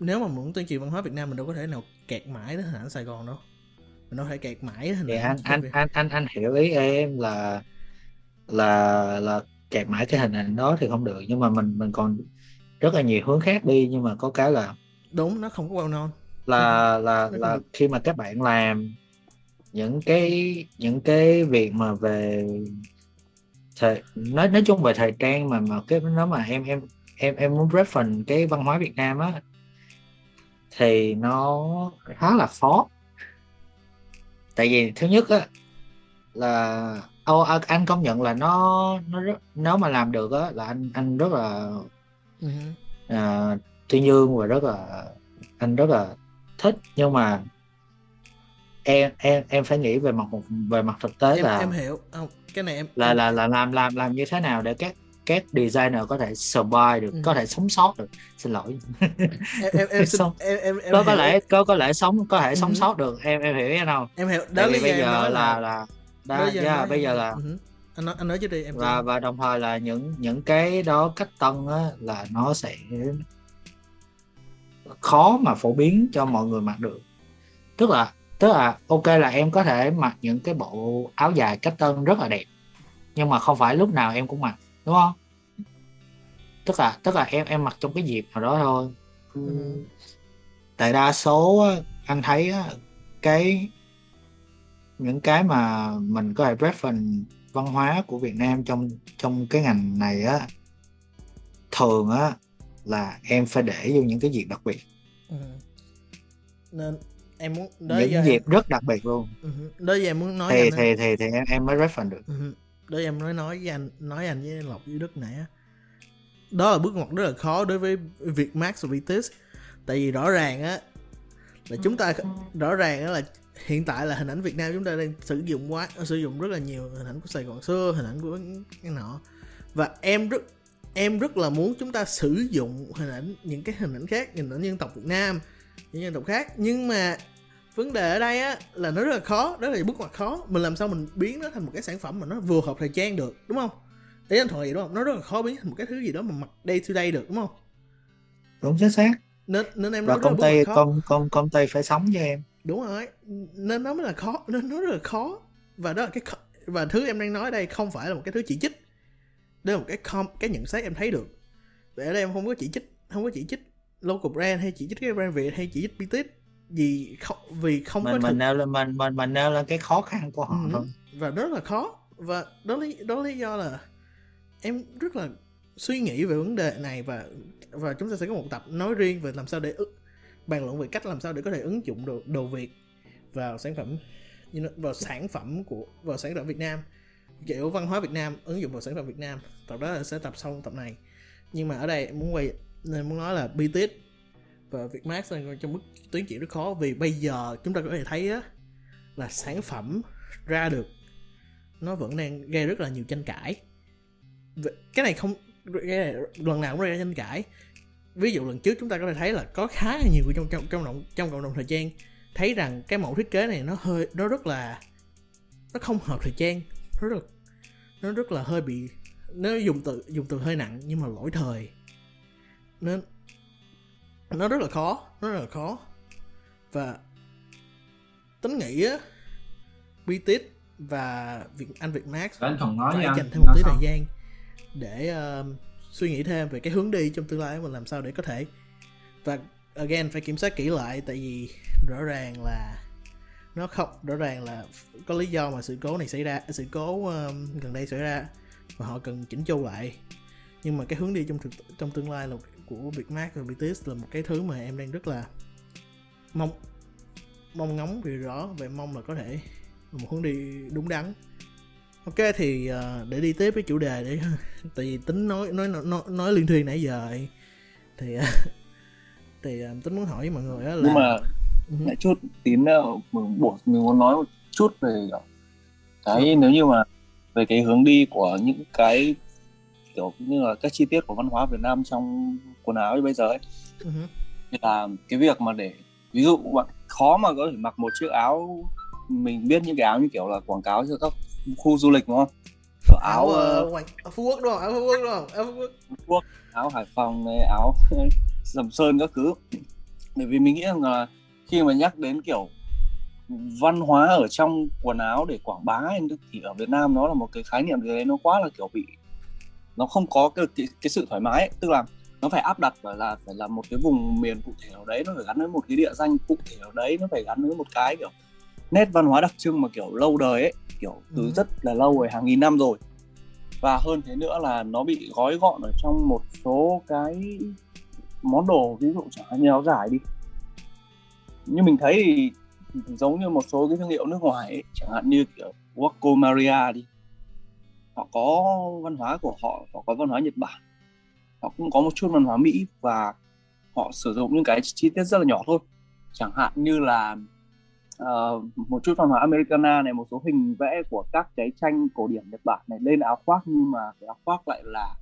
nếu mà muốn tuyên truyền văn hóa Việt Nam mình đâu có thể nào kẹt mãi đến hình ảnh Sài Gòn đâu mình đâu thể kẹt mãi hình Thì ảnh anh anh anh anh anh hiểu ý em là là là kẹt mãi cái hình ảnh đó thì không được. Nhưng mà mình mình còn rất là nhiều hướng khác đi nhưng mà có cái là đúng nó không có well known. là là Nó là được. khi mà các bạn làm những cái những cái việc mà về thời nói nói chung về thời trang mà mà cái nó mà em em em em muốn reference cái văn hóa Việt Nam á thì nó khá là khó tại vì thứ nhất á là ô à, anh công nhận là nó nó rất nếu mà làm được á là anh anh rất là Ừ. à, tuyên dương và rất là anh rất là thích nhưng mà em em em phải nghĩ về mặt về mặt thực tế em là em hiểu không cái này em là là là làm làm làm như thế nào để các các designer có thể survive được Ừ. có thể sống sót được. Xin lỗi. Em em em, xin, em, em, em có có lẽ có có lẽ sống có thể sống Ừ. sót được. Em em hiểu anh không? Em hiểu. Đó bây em giờ là là là đó do em yeah, nói- bây giờ là Ừ. anh nói anh nói trước đi em và và đồng thời là những những cái đó cách tân á là nó sẽ khó mà phổ biến cho mọi người mặc được. Tức là tức là ok là em có thể mặc những cái bộ áo dài cách tân rất là đẹp nhưng mà không phải lúc nào em cũng mặc đúng không tức là tức là em em mặc trong cái dịp nào đó thôi Ừ. tại đa số á, anh thấy á, cái những cái mà mình có thể reference văn hóa của Việt Nam trong trong cái ngành này á thường á là em phải để vô những cái dịp đặc biệt Ừ. nên em muốn đó những giờ em, dịp rất đặc biệt luôn ừ. đó giờ em muốn nói thì á. thì thì thì em em mới reference được Ừ đó em nói nói với anh, nói anh với Lộc với Đức nãy á. đó là bước ngoặt rất là khó đối với việc Max và Vitis. Tại vì rõ ràng á, là chúng ta, rõ ràng á là hiện tại là hình ảnh Việt Nam chúng ta đang sử dụng quá, sử dụng rất là nhiều hình ảnh của Sài Gòn xưa, hình ảnh của cái nọ. Và em rất em rất là muốn chúng ta sử dụng hình ảnh, những cái hình ảnh khác, hình ảnh dân tộc Việt Nam, những dân tộc khác. Nhưng mà vấn đề ở đây á là nó rất là khó đó là bước ngoặt khó. Mình làm sao mình biến nó thành một cái sản phẩm mà nó vừa hợp thời trang được đúng không? Để anh thuận gì đúng không? Nó rất là khó biến thành một cái thứ gì đó mà mặc day to day được đúng không? Đúng chính xác. Nên nên em và nói là công ty công công công ty phải sống với em. Đúng rồi nên nó mới là khó nên nó rất là khó. Và đó là cái và thứ em đang nói đây không phải là một cái thứ chỉ trích. Đây là một cái com, cái nhận xét em thấy được. Để ở đây em không có chỉ trích không có chỉ trích local brand hay chỉ trích cái brand việt hay chỉ trích BTS vì không vì không mình có thực mình nêu lên mình mình mình nêu lên cái khó khăn của họ Ừ, thôi. Và rất là khó. Và đó lý đó lý do là em rất là suy nghĩ về vấn đề này và và chúng ta sẽ có một tập nói riêng về làm sao để bàn luận về cách làm sao để có thể ứng dụng đồ, đồ Việt vào sản phẩm you know, vào sản phẩm của vào sản phẩm Việt Nam. Kiểu văn hóa Việt Nam ứng dụng vào sản phẩm Việt Nam. Tập đó là sẽ tập sau tập này. Nhưng mà ở đây em muốn quay nên muốn nói là BTS và Vietmax đang trong bước tiến triển rất khó. Vì bây giờ chúng ta có thể thấy á, là sản phẩm ra được, nó vẫn đang gây rất là nhiều tranh cãi. Cái này không, cái này lần nào cũng gây ra tranh cãi. Ví dụ lần trước chúng ta có thể thấy là có khá là nhiều người trong trong trong động trong cộng đồng thời trang thấy rằng cái mẫu thiết kế này nó hơi, nó rất là, nó không hợp thời trang. Nó rất nó rất là hơi bị, nó dùng từ dùng từ hơi nặng nhưng mà lỗi thời. Nên nó rất là khó nó rất là khó. Và tính nghĩ á BTS và Việt Anh Việt Max anh Thuận nói phải dành thêm một tí thời gian để ờ, suy nghĩ thêm về cái hướng đi trong tương lai của mình làm sao để có thể. Và again phải kiểm soát kỹ lại tại vì rõ ràng là nó không rõ ràng là có lý do mà sự cố này xảy ra sự cố um, gần đây xảy ra và họ cần chỉnh chu lại. Nhưng mà cái hướng đi trong thực trong tương lai là của Vietmark và BTS là một cái thứ mà em đang rất là mong mong ngóng vì rõ và mong là có thể một hướng đi đúng đắn ok thì ờ, để đi tiếp với chủ đề để tại vì tính nói nói nói, nói liên thuyên nãy giờ ấy. thì ờ, thì ờ, tính muốn hỏi với mọi người là nhưng mà Ừ, lại chút tín mình mình muốn nói một chút về cái nếu như mà về cái hướng đi của những cái kiểu như là các chi tiết của văn hóa Việt Nam trong quần áo như bây giờ ấy. Ừ, thì là cái việc mà để ví dụ bạn khó mà có thể mặc một chiếc áo mình biết những cái áo như kiểu là quảng cáo cho các khu du lịch đúng không? Kiểu áo áo ờ, ờ, Hoàng- Phú Quốc đúng không? Áo Phú Quốc đúng không? Áo Phú Quốc áo Hải Phòng này áo Sầm Sơn các thứ. Bởi vì mình nghĩ rằng là khi mà nhắc đến kiểu văn hóa ở trong quần áo để quảng bá ấy, thì ở Việt Nam nó là một cái khái niệm gì đấy nó quá là kiểu bị nó không có cái, cái, cái sự thoải mái ấy. tức là nó phải áp đặt phải là phải là một cái vùng miền cụ thể nào đấy nó phải gắn với một cái địa danh cụ thể nào đấy nó phải gắn với một cái kiểu nét văn hóa đặc trưng mà kiểu lâu đời ấy kiểu từ Ừ. rất là lâu rồi hàng nghìn năm rồi. Và hơn thế nữa là nó bị gói gọn ở trong một số cái món đồ ví dụ chẳng hạn như áo dài đi. Như mình thấy thì giống như một số cái thương hiệu nước ngoài ấy, chẳng hạn như kiểu Waco Maria đi. Họ có văn hóa của họ họ có văn hóa Nhật Bản họ cũng có một chút văn hóa Mỹ và họ sử dụng những cái chi tiết rất là nhỏ thôi. Chẳng hạn như là ờ, một chút văn hóa Americana này một số hình vẽ của các cái tranh cổ điển Nhật Bản này lên áo khoác nhưng mà cái áo khoác lại là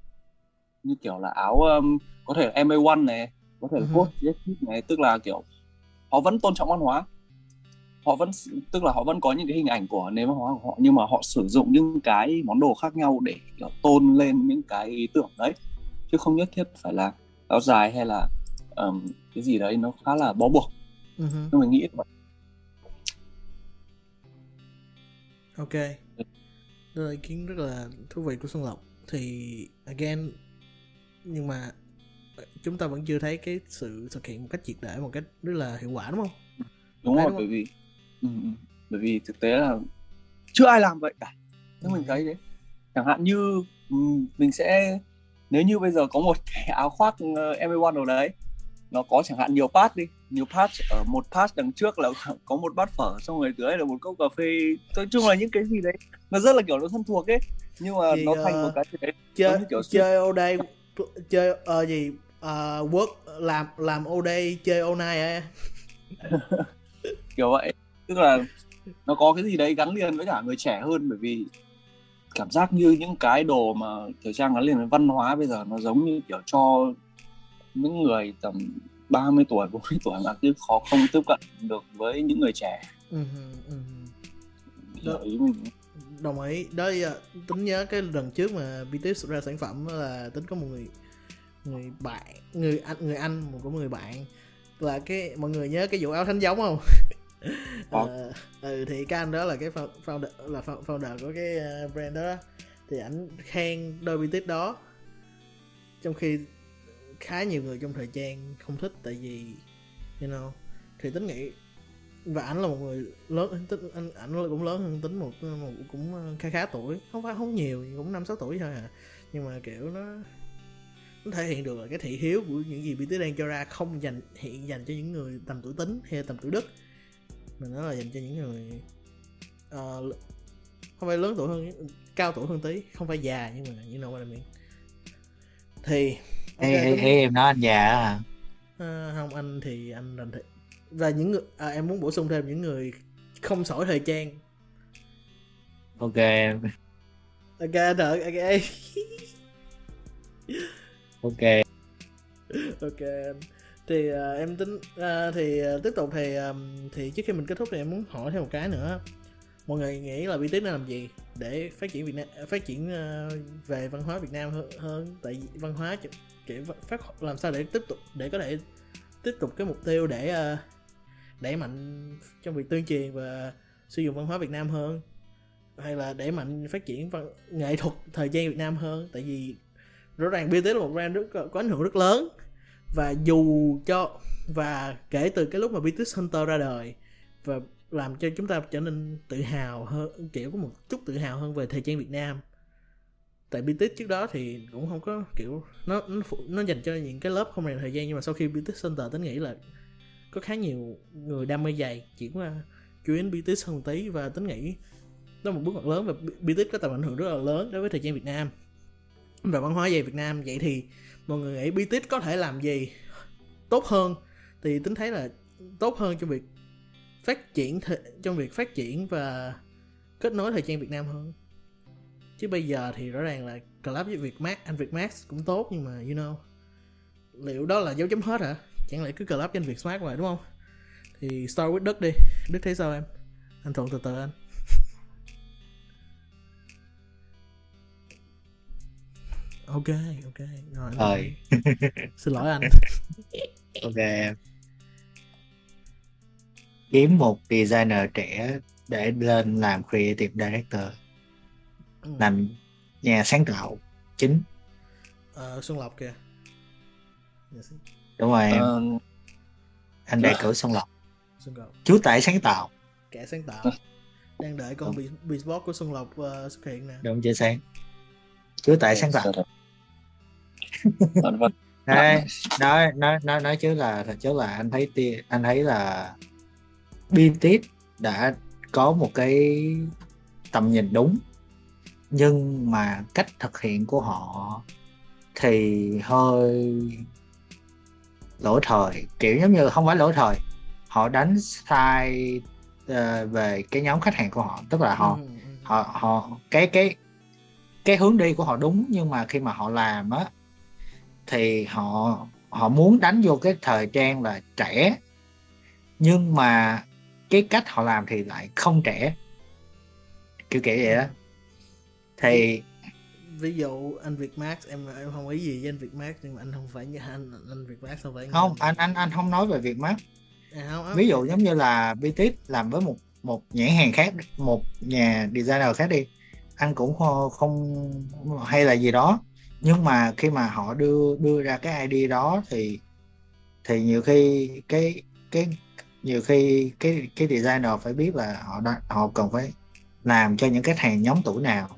như kiểu là áo um, có thể là MA1 này có thể là Ừ. coat jacket này tức là kiểu họ vẫn tôn trọng văn hóa. Họ vẫn tức là họ vẫn có những cái hình ảnh của nền văn hóa của họ nhưng mà họ sử dụng những cái món đồ khác nhau để kiểu tôn lên những cái ý tưởng đấy chứ không nhất thiết phải là áo dài hay là um, cái gì đấy nó khá là bó buộc hứ. nhưng mình nghĩ vậy. ok đó là ý kiến rất là thú vị của Xuân Lộc thì again nhưng mà ờ, chúng ta vẫn chưa thấy cái sự thực hiện một cách triệt để một cách rất là hiệu quả đúng không đúng rồi đúng bởi vì ừ, ừ. bởi vì thực tế là chưa ai làm vậy cả nhưng Ừ. mình thấy thế chẳng hạn như ừ, mình sẽ nếu như bây giờ có một cái áo khoác uh, MA1 nào đấy nó có chẳng hạn nhiều patch đi nhiều patch ở một patch đằng trước là có một bát phở xong rồi dưới là một cốc cà phê. Nói chung là những cái gì đấy nó rất là kiểu nó thân thuộc ấy. Nhưng mà Thì, nó thành ờ, một cái gì đấy chơi kiểu chơi day chơi ờ gì ờ, work làm làm day chơi night à. kiểu vậy. Tức là nó có cái gì đấy gắn liền với cả người trẻ hơn bởi vì cảm giác như những cái đồ mà thời trang gắn liền với văn hóa bây giờ nó giống như kiểu cho những người tầm 30 tuổi 40 tuổi mà cứ khó không tiếp cận được với những người trẻ. Ừ. hiểu ý mình. Đồng ý. Đó giờ tính nhớ cái lần trước mà BTS ra sản phẩm là tính có một người người bạn người anh người anh một của người bạn. Là cái mọi người nhớ cái vụ áo thánh giống không Ờ, ừ thì cái anh đó là cái fou- founder là fou- founder của cái ờ, brand đó thì ảnh khen đôi BTS đó. Trong khi khá nhiều người trong thời trang không thích tại vì you know thì tính nghĩ và ảnh là một người lớn tính anh ảnh cũng lớn hơn tính một, một cũng khá khá tuổi không phải không nhiều cũng năm sáu tuổi thôi à. Nhưng mà kiểu nó nó thể hiện được là cái thị hiếu của những gì BTS đang cho ra không dành hiện dành cho những người tầm tuổi tính hay tầm tuổi đức mà nó là dành cho những người l- không phải lớn tuổi hơn cao tuổi hơn tí không phải già nhưng mà you know what I mean. Thì ok, Ê, ê, tính- ê, em nói anh già hả? À, không anh thì anh rành thị và những người à, em muốn bổ sung thêm những người không sỏi thời trang. Ok em. Ok anh đợi ok. Ok. Ok anh thì uh, em tính uh, thì uh, tiếp tục thì um, thì trước khi mình kết thúc thì em muốn hỏi thêm một cái nữa. Mọi người nghĩ là BTS nên làm gì để phát triển Việt Nam phát triển uh, về văn hóa Việt Nam hơn, hơn? Tại vì văn hóa chỉ kiểu phát làm sao để tiếp tục để có thể tiếp tục cái mục tiêu để uh, đẩy mạnh trong việc tuyên truyền và sử dụng văn hóa Việt Nam hơn? Hay là đẩy mạnh phát triển văn, nghệ thuật thời gian Việt Nam hơn? Tại vì rõ ràng BTS là một brand rất có, có ảnh hưởng rất lớn và dù cho và kể từ cái lúc mà BTS Hunter ra đời và làm cho chúng ta trở nên tự hào hơn kiểu có một chút tự hào hơn về thời trang Việt Nam. Tại BTS trước đó thì cũng không có kiểu nó nó, nó dành cho những cái lớp không rành thời gian nhưng mà sau khi BTS Center tính nghĩ là có khá nhiều người đam mê giày chuyển qua à, chuyến BTS hơn tí và tính nghĩ đó là một bước ngoặt lớn và BTS có tầm ảnh hưởng rất là lớn đối với thời trang Việt Nam. Và văn hóa giày Việt Nam vậy thì mọi người nghĩ BTS có thể làm gì tốt hơn? Thì tính thấy là tốt hơn trong việc phát triển th- trong việc phát triển và kết nối thời trang Việt Nam hơn. Chứ bây giờ thì rõ ràng là collab với Việt Max, anh Việt Max cũng tốt nhưng mà, you know, liệu đó là dấu chấm hết hả? Chẳng lẽ cứ collab với anh Việt smart vậy đúng không? Thì start with Đức đi. Đức thấy sao em? Anh thuận từ từ anh. Ok ok rồi Rồi. xin lỗi anh. Ok em. Kiếm một designer trẻ để lên làm creative director. Ừ. làm nhà sáng tạo chính. Ờ, Xuân Lộc kìa. Yes, đúng rồi em. Ờ, anh đề cử Xuân Lộc. Xuân Lộc. Chú tể sáng tạo. Kẻ sáng tạo. Đang đợi con bị bị của Xuân Lộc ờ, xuất hiện nè. Đúng chưa sáng chú tể sáng tạo Vâng, vâng. Đấy, nói nói nói nói chứ là thật chứ là anh thấy ti- anh thấy là BTS đã có một cái tầm nhìn đúng nhưng mà cách thực hiện của họ thì hơi lỗi thời kiểu giống như không phải lỗi thời họ đánh sai ờ, về cái nhóm khách hàng của họ tức là họ ừ, ừ. họ họ cái cái cái hướng đi của họ đúng nhưng mà khi mà họ làm á thì họ họ muốn đánh vô cái thời trang là trẻ. Nhưng mà cái cách họ làm thì lại không trẻ. Kiểu kiểu vậy đó thì ví dụ anh Việt Max em em không ý gì với anh Việt Max nhưng mà anh không phải như anh anh Việt Max không phải như không anh. anh anh không nói về việc mắt à, không, ví dụ giống như là BTS làm với một một nhãn hàng khác một nhà designer khác đi. Anh cũng không, không hay là gì đó nhưng mà khi mà họ đưa đưa ra cái ID đó thì thì nhiều khi cái cái nhiều khi cái cái designer phải biết là họ họ cần phải làm cho những khách hàng nhóm tuổi nào.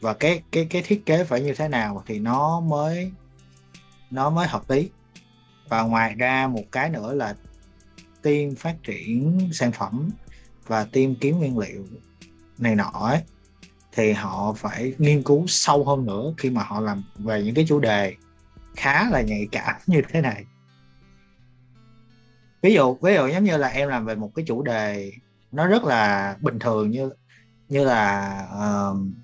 Và cái cái cái thiết kế phải như thế nào thì nó mới nó mới hợp lý. Và ngoài ra một cái nữa là team phát triển sản phẩm và team kiếm nguyên liệu này nọ ấy, thì họ phải nghiên cứu sâu hơn nữa khi mà họ làm về những cái chủ đề khá là nhạy cảm như thế này. Ví dụ ví dụ giống như là em làm về một cái chủ đề nó rất là bình thường như như là um,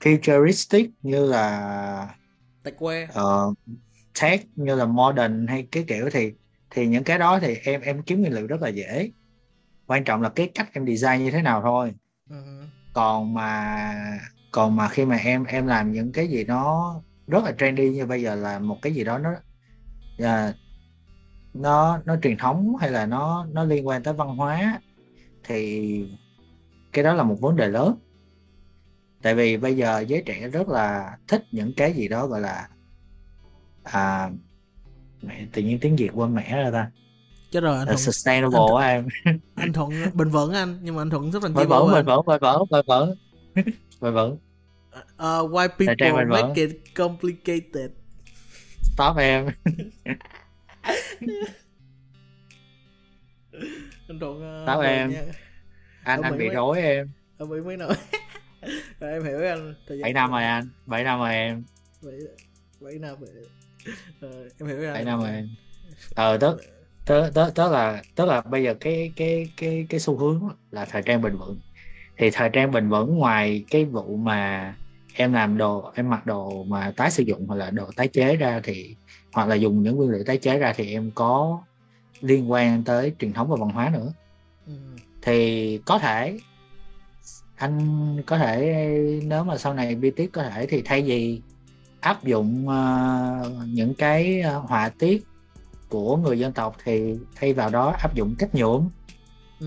futuristic như là tech que uh, tech như là modern hay cái kiểu thì thì những cái đó thì em em kiếm nguyên liệu rất là dễ. Quan trọng là cái cách em design như thế nào thôi. Ừ còn mà còn mà khi mà em em làm những cái gì nó rất là trendy như bây giờ là một cái gì đó nó à, nó nó truyền thống hay là nó nó liên quan tới văn hóa thì cái đó là một vấn đề lớn. Tại vì bây giờ giới trẻ rất là thích những cái gì đó gọi là à mẹ tự nhiên tiếng việt quên mẹ ra ta chết rồi anh thuận. sustainable á em. anh thuận bền vững anh nhưng mà anh thuận rất là bền vững bền vững bền vững bền vững. Bền vững. Uh, why people make vững. it complicated? Stop em. Anh thuận uh, buồn em. nha. anh Ở anh Mỹ bị mới- rối em. Anh bị mấy nổi rồi em hiểu anh bảy năm rồi anh bảy năm rồi em. Bảy bảy năm rồi. Ờ, em hiểu anh. Bảy năm rồi ờ tức tức tức tức là tức là bây giờ cái cái cái cái xu hướng là thời trang bền vững thì thời trang bền vững ngoài cái vụ mà em làm đồ em mặc đồ mà tái sử dụng hoặc là đồ tái chế ra thì hoặc là dùng những nguyên liệu tái chế ra thì em có liên quan tới truyền thống và văn hóa nữa Ừ. thì có thể anh có thể nếu mà sau này BTS có thể thì thay vì áp dụng ờ, những cái ờ, họa tiết của người dân tộc thì thay vào đó áp dụng cách nhuộm Ừ.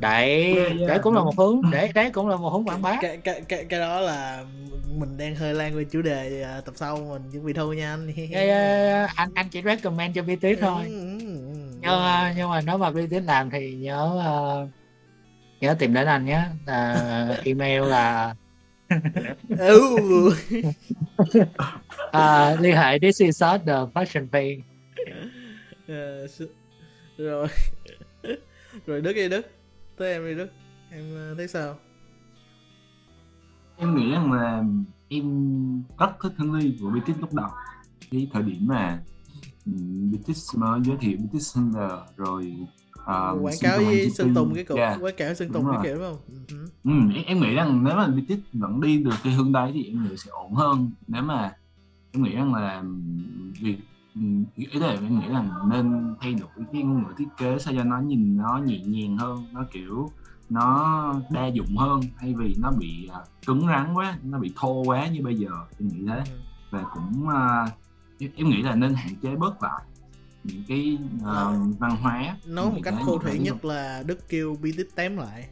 đấy Yeah, yeah, đấy cũng là một hướng đấy đấy cũng là một hướng quảng bá cái, cái, cái, cái đó là mình đang hơi lan về chủ đề à, tập sau mình chuẩn bị thôi nha anh yeah. anh anh chỉ recommend cho BTS thôi Ừ, ừ, ừ. nhưng, ờ, nhưng mà nếu mà BTS làm thì nhớ ờ, nhớ tìm đến anh nhé Ờ, email là ừ. à, liên hệ this is the fashion page rồi. Rồi đức đi đức. Tới em đi đức. Em ờ, thấy sao? Em nghĩ rằng là em rất thích Hương Ly của BTS lúc đầu. Cái thời điểm mà um, BTS mới giới thiệu BTS Thunder rồi um, quảng cáo với sơn tùng cái cục yeah. quảng cáo sơn tùng cái kiểu đúng không? Ừ, Ừ, em, em nghĩ rằng nếu mà BTS vẫn đi được cái hướng đấy thì em nghĩ sẽ ổn hơn. Nếu mà em nghĩ rằng là việc ý là em nghĩ rằng nên thay đổi cái ngôn ngữ thiết kế sao cho nó nhìn nó nhẹ nhàng hơn nó kiểu nó đa dụng hơn. Thay vì nó bị à, cứng rắn quá nó bị thô quá như bây giờ em nghĩ thế. Ừ. và cũng à, em, nghĩ là nên hạn chế bớt lại những cái à, văn hóa nói một cách thô thủy nhất là đức kêu BTS tém lại.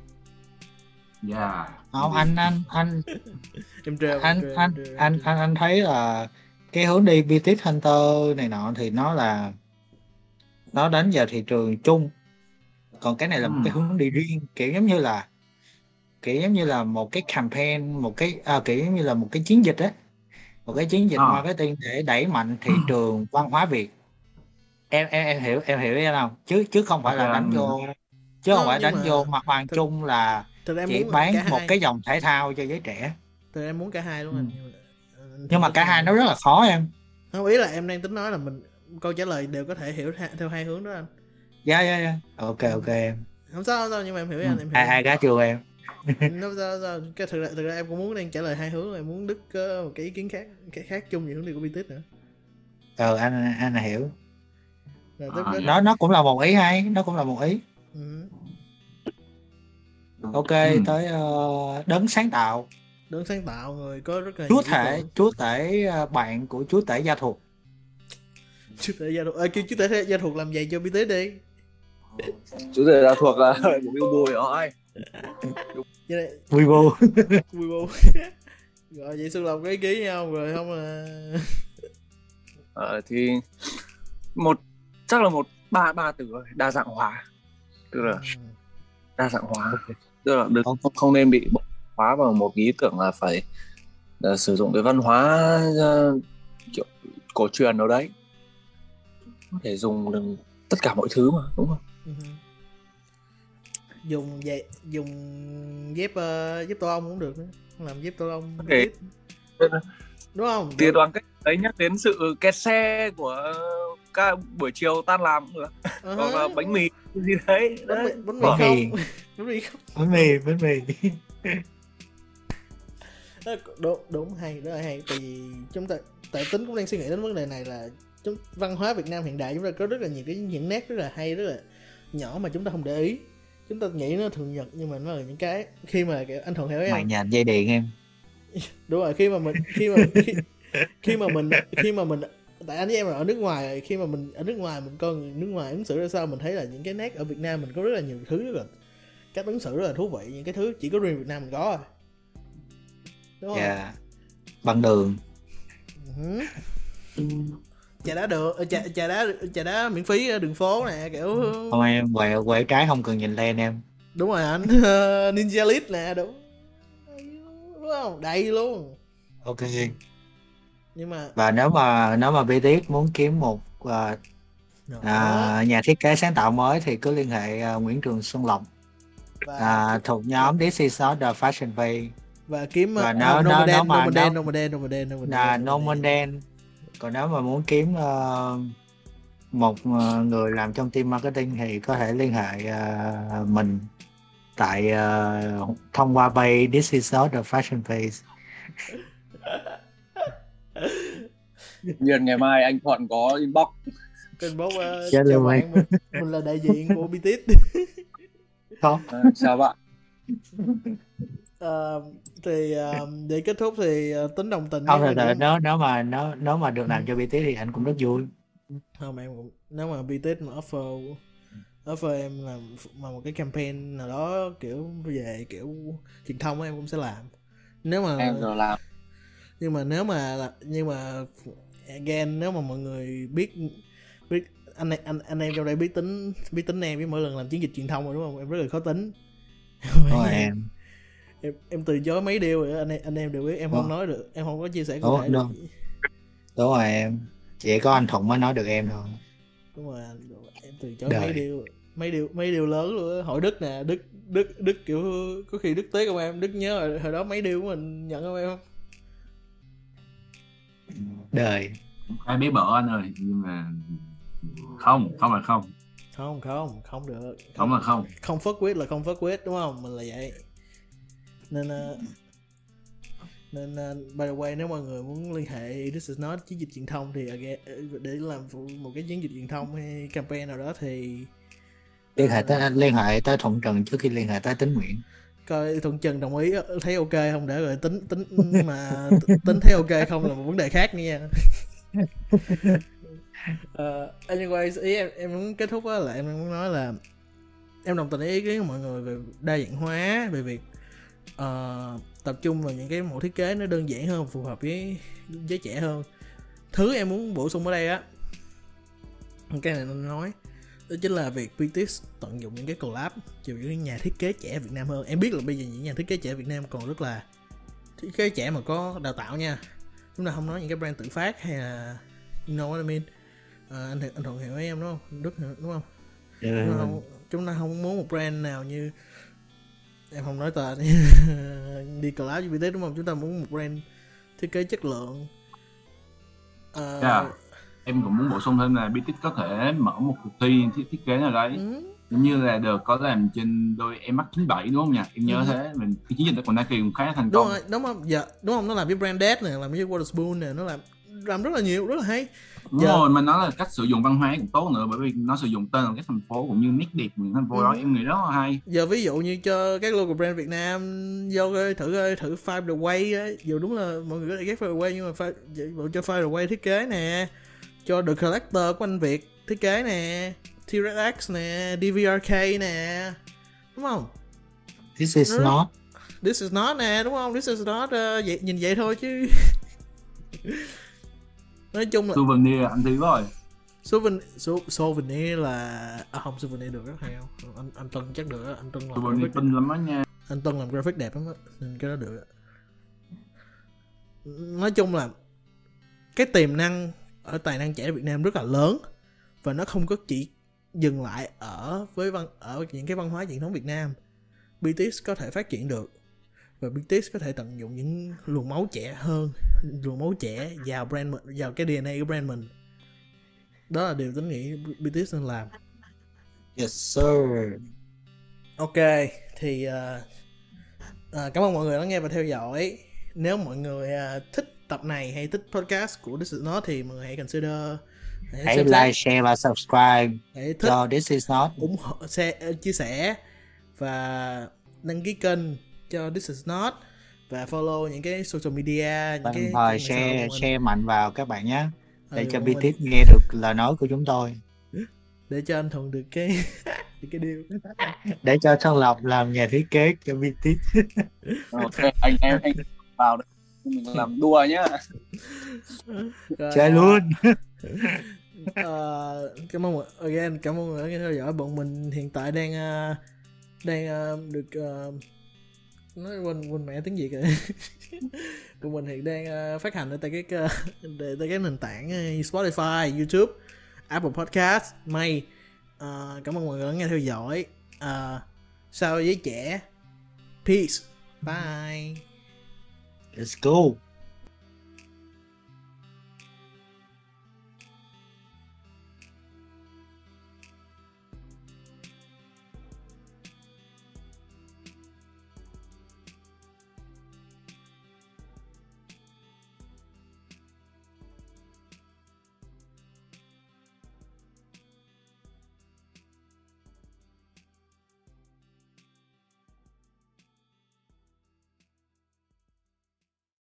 Yeah. không anh anh anh em trêu anh anh anh anh anh thấy là cái hướng đi BTS Hunter này nọ thì nó là nó đánh vào thị trường chung. Còn cái này là một cái Ừ. hướng đi riêng kiểu giống như là kiểu giống như là một cái campaign một cái à, kiểu giống như là một cái chiến dịch á. Một cái chiến dịch À. marketing để đẩy mạnh thị trường văn hóa Việt. Em em em hiểu em hiểu em không? Chứ chứ không phải là đánh vô chứ không Không, phải đánh mà vô mặt bằng thực- chung là thực chỉ bán một hai cái dòng thể thao cho giới trẻ. Thực em muốn cả hai luôn Ừ. anh ờ, nhưng mà cả hai nó rất là khó em không ý là em đang tính nói là mình câu trả lời đều có thể hiểu theo hai hướng đó anh dạ dạ dạ ok ok em không sao không sao nhưng mà em hiểu Ừ. anh em hiểu ai ai gá chưa em. Không sao, sao. cái thực ra thực ra em cũng muốn đang trả lời hai hướng em muốn đức có một cái ý kiến khác cái khác chung về hướng đi của BTS nữa ờ anh anh hiểu là tức À, có- dạ. nó nó cũng là một ý hay nó cũng là một ý ừ. ok Ừ. tới ờ, đấng sáng tạo đơn sáng tạo người có rất là chúa tưởng. chúa tể ờ, bạn của chúa tể gia thuộc. Chúa tể gia thuộc. À, kêu chúa tể gia thuộc làm vậy cho BTS đi. Chú rể là thuộc là của Bill Bùi rồi này Weibo. Vui vô rồi vậy xuân lộc có ý kiến nhau rồi không là ờ, thì một chắc là một ba ba từ đa dạng hóa. Tức là đa dạng hóa. Tức là đừng, không, không. nên bị bộc hóa vào một ý tưởng là phải là sử dụng cái văn hóa kiểu cổ truyền nào đấy. Có thể dùng được tất cả mọi thứ mà đúng không? Ừ. dùng vậy dùng dép uh, dép tô ong cũng được nữa. Làm dép tô ong Ok. đúng không? Thì đoàn cách đấy nhắc đến sự kẹt xe của ca buổi chiều tan làm cũng được. Ờ hoặc là bánh mì gì đấy. Bánh mì Bánh không. Bánh mì không. Bánh mì bánh mì Đó, đúng đúng hay là hay. Tại vì chúng ta tại tính cũng đang suy nghĩ đến vấn đề này là chúng văn hóa Việt Nam hiện đại chúng ta có rất là nhiều cái những nét rất là hay rất là nhỏ mà chúng ta không để ý. Chúng ta nghĩ nó thường nhật nhưng mà nó là những cái khi mà anh thuận hiểu mày em nhà dây điện em. Đúng rồi khi mà mình khi mà khi, khi mà mình khi mà mình tại anh với em là ở nước ngoài khi mà mình ở nước ngoài mình coi người nước ngoài ứng xử ra sao mình thấy là những cái nét ở Việt Nam mình có rất là nhiều thứ rất là cách ứng xử rất là thú vị những cái thứ chỉ có riêng Việt Nam mình có à đúng không dạ bằng đường. Ừ. trà đá được ờ, trà, trà đá trà đá miễn phí ở đường phố nè kiểu không em quẹo quẹo trái không cần nhìn lên em. Đúng rồi anh. Ninja list nè đúng. Đúng không? Đầy luôn. Ok. Nhưng mà và nếu mà nếu mà BTS muốn kiếm một à, Đó. à, nhà thiết kế sáng tạo mới thì cứ liên hệ à, Nguyễn Trường Xuân Lộc. Và, à, thuộc nhóm This is not the fashion page và kiếm và uh, nếu- nếu- Nomaden, nếu mà- Nomaden, nếu- Nomaden, Nomaden, Nomaden, là Norman Đen còn nếu mà muốn kiếm ờ, một ờ, người làm trong team marketing thì có thể liên hệ ờ, mình tại ờ, thông qua page This is not the fashion page. Nhiên ngày mai anh Thuận có inbox. Bốc uh, Chết chào bạn mình, mình là đại diện của BTS không. À, chào bạn Ờ, thì ờ, để kết thúc thì ờ, tính đồng tình không thật sự nếu nếu mà nếu nếu mà được làm cho BTS thì anh cũng rất vui. Không em cũng nếu mà BTS mà offer offer em làm mà một cái campaign nào đó kiểu về kiểu truyền thông em cũng sẽ làm. Nếu mà em rồi làm. Nhưng mà nếu mà là nhưng mà again nếu mà mọi người biết biết anh anh anh em trong đây biết tính biết tính em với mỗi lần làm chiến dịch truyền thông rồi đúng không? Em rất là khó tính. Rồi em em em từ chối mấy điều rồi anh em anh em đều biết em không Ủa? nói được em không có chia sẻ cụ thể được. đâu? đúng rồi em chỉ có anh Thuận mới nói được em thôi. Đúng rồi anh, em từ chối Đời. mấy điều mấy điều mấy điều lớn luôn á. Hỏi đức nè đức đức đức kiểu có khi đức tế không em đức nhớ hồi, hồi đó mấy điều của mình nhận không em không? Đời. Ai biết bở anh ơi nhưng mà không không là không. Không không không được. Không là không. Không phớt quyết là không phớt quyết đúng không? Mình là vậy nên ờ, nên uh, by the way nếu mọi người muốn liên hệ this is not chiến dịch truyền thông thì again, ờ, để làm một cái chiến dịch truyền thông hay campaign nào đó thì liên hệ tới liên hệ tới Thuận Trần trước khi liên hệ tới Tính Nguyễn. Coi thuận trần đồng ý thấy ok không? Để rồi tính tính mà tính thấy ok không là một vấn đề khác nha. Uh, anyways ý em em muốn kết thúc là em muốn nói là em đồng tình ý kiến của mọi người về đa dạng hóa về việc ờ, tập trung vào những cái mẫu thiết kế nó đơn giản hơn phù hợp với giới trẻ hơn. Thứ em muốn bổ sung ở đây á cái này nó nói đó chính là việc BTS tận dụng những cái collab từ những nhà thiết kế trẻ Việt Nam hơn. Em biết là bây giờ những nhà thiết kế trẻ Việt Nam còn rất là thiết kế trẻ mà có đào tạo nha. Chúng ta không nói những cái brand tự phát hay là you know what I mean? Ờ, anh anh thuận hiểu em đúng không? Đức hiểu- đúng không? Ừ. chúng ta không, chúng ta không muốn một brand nào như em không nói tên. Đi collab với BTS đúng không? Chúng ta muốn một brand thiết kế chất lượng. Ờ, Yeah. em cũng muốn bổ sung thêm là BTS có thể mở một cuộc thi thiết, thiết kế nào đấy. Ừ, giống như là được có làm trên đôi em mắc 97 đúng không nhỉ? Em nhớ Ừ. thế. Mình cái chiến dịch của Nike cũng khá là thành đúng công. rồi đúng không? Dạ đúng không? Nó làm với brand dead nè làm với Waterspoon nè nó làm làm rất là nhiều rất là hay đúng Dạ. rồi mà nó là cách sử dụng văn hóa cũng tốt nữa bởi vì nó sử dụng tên của các thành phố cũng như nét đẹp của những thành phố đó Ừ. em nghĩ rất là hay giờ ví dụ như cho các logo brand Việt Nam vô thử coi thử Five the Way á dù đúng là mọi người có thể ghét Five the Way nhưng mà Five, bộ cho Five the Way thiết kế nè cho The Collector của anh Việt thiết kế nè T-Rex nè DVRK nè đúng không This is Ừ. not This is not nè đúng không This is not ờ, vậy, nhìn vậy thôi chứ nói chung là souvenir anh thấy rồi. Souvenir sou- souvenir là à không souvenir được rất hay không? Anh anh Tân chắc được anh Tân làm souvenir graphic, lắm á nha. Anh Tân làm graphic đẹp lắm á nên cái đó được nói chung là cái tiềm năng ở tài năng trẻ Việt Nam rất là lớn và nó không có chỉ dừng lại ở với văn ở những cái văn hóa truyền thống Việt Nam. BTS có thể phát triển được và BTS có thể tận dụng những luồng máu trẻ hơn luồng máu trẻ vào brand mình vào cái DNA của brand mình. Đó là điều tính nghĩ BTS nên làm. Yes sir. Ok thì uh, uh, cảm ơn mọi người đã nghe và theo dõi. Nếu mọi người uh, thích tập này hay thích podcast của This Is Not thì mọi người hãy consider hãy xem like share và subscribe hãy thích. cho this is not. Ủng hộ share, chia sẻ và đăng ký kênh cho This Is Not. Và follow những cái social media những đồng cái hội share share mạnh vào các bạn nhé để Ừ, cho mình. BTS nghe được lời nói của chúng tôi. Để cho anh thuận được cái được cái điều để cho Sơn Lộc làm nhà thiết kế cho BTS ok anh em anh vào đây mình làm đùa nhá. Rồi, chơi à, luôn. Ờ, cảm ơn mọi- again cảm ơn mọi người đã theo dõi. Bọn mình hiện tại đang ờ, đang ờ, được ờ, nói quên quên mẹ tiếng việt rồi. Bọn mình hiện đang uh, phát hành ở tại cái uh, tại cái nền tảng ờ, Spotify YouTube Apple Podcast. May uh, cảm ơn mọi người đã nghe theo dõi. Uh, sao với trẻ peace. Bye. Let's go.